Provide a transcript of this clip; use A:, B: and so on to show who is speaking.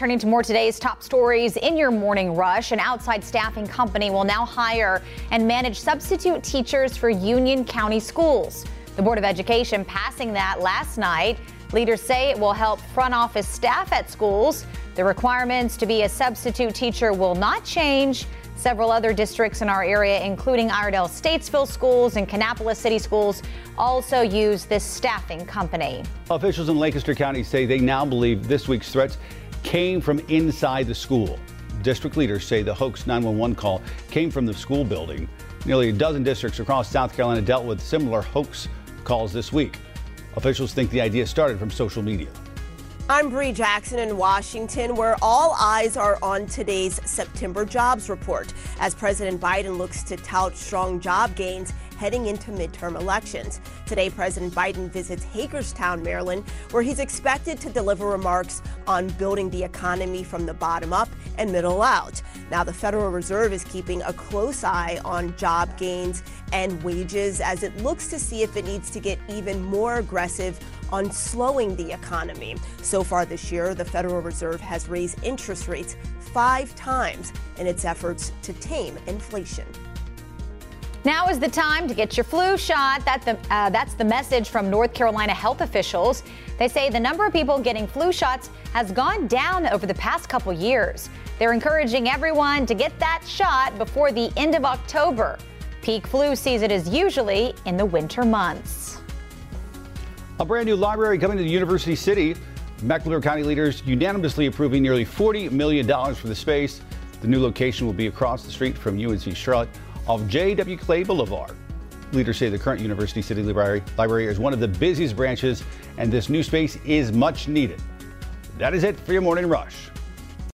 A: turning to more today's top stories in your morning rush. An outside staffing company will now hire and manage substitute teachers for Union County schools. The Board of Education passing that last night. Leaders say it will help front office staff at schools. The requirements to be a substitute teacher will not change. Several other districts in our area, including Iredell Statesville schools and Kannapolis City schools, also use this staffing company.
B: Officials in Lancaster County say they now believe this week's threats came from inside the school. District leaders say the hoax 911 call came from the school building. Nearly a dozen districts across South Carolina dealt with similar hoax calls this week. Officials think the idea started from social media.
C: I'm Bree Jackson in Washington, where all eyes are on today's September jobs report as President Biden looks to tout strong job gains heading into midterm elections. Today, President Biden visits Hagerstown, Maryland, where he's expected to deliver remarks on building the economy from the bottom up and middle out. Now, the Federal Reserve is keeping a close eye on job gains and wages as it looks to see if it needs to get even more aggressive on slowing the economy. So far this year, the Federal Reserve has raised interest rates five times in its efforts to tame inflation.
A: Now is the time to get your flu shot. That the, uh, that's the message from North Carolina health officials. They say the number of people getting flu shots has gone down over the past couple years. They're encouraging everyone to get that shot before the end of October. Peak flu season is usually in the winter months.
B: A brand new library coming to the University City. Mecklenburg County leaders unanimously approving nearly $40 million for the space. The new location will be across the street from UNC Charlotte off J.W. Clay Boulevard. Leaders say the current University City Library, library is one of the busiest branches, and this new space is much needed. That is it for your morning rush.